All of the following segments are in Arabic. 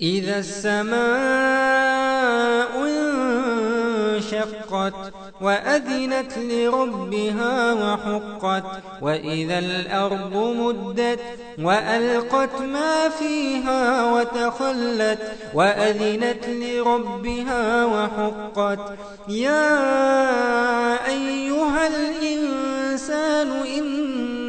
إذا السماء انشقت وأذنت لربها وحقت وإذا الأرض مدت وألقت ما فيها وتخلت وأذنت لربها وحقت. يا أيها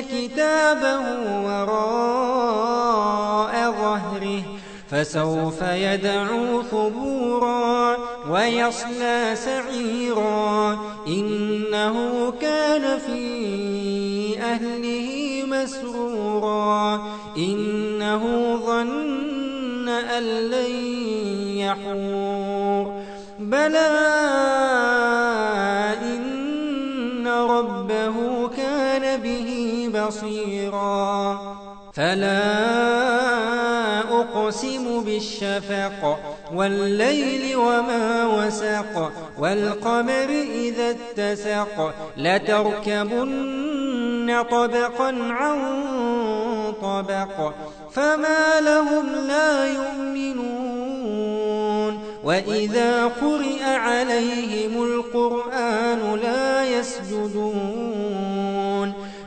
كتابه وراء ظهره فسوف يدعو ثبورا ويصلى سعيرا. إنه كان في أهله مسرورا. إنه ظن أن لن يحور. بلى كان به بصيرا. فلا أقسم بالشفق والليل وما وسق والقمر إذا اتسق لتركبن طبقا عن طبق فما لهم لا يؤمنون. وإذا قرئ عليهم القرآن لا يسجدون.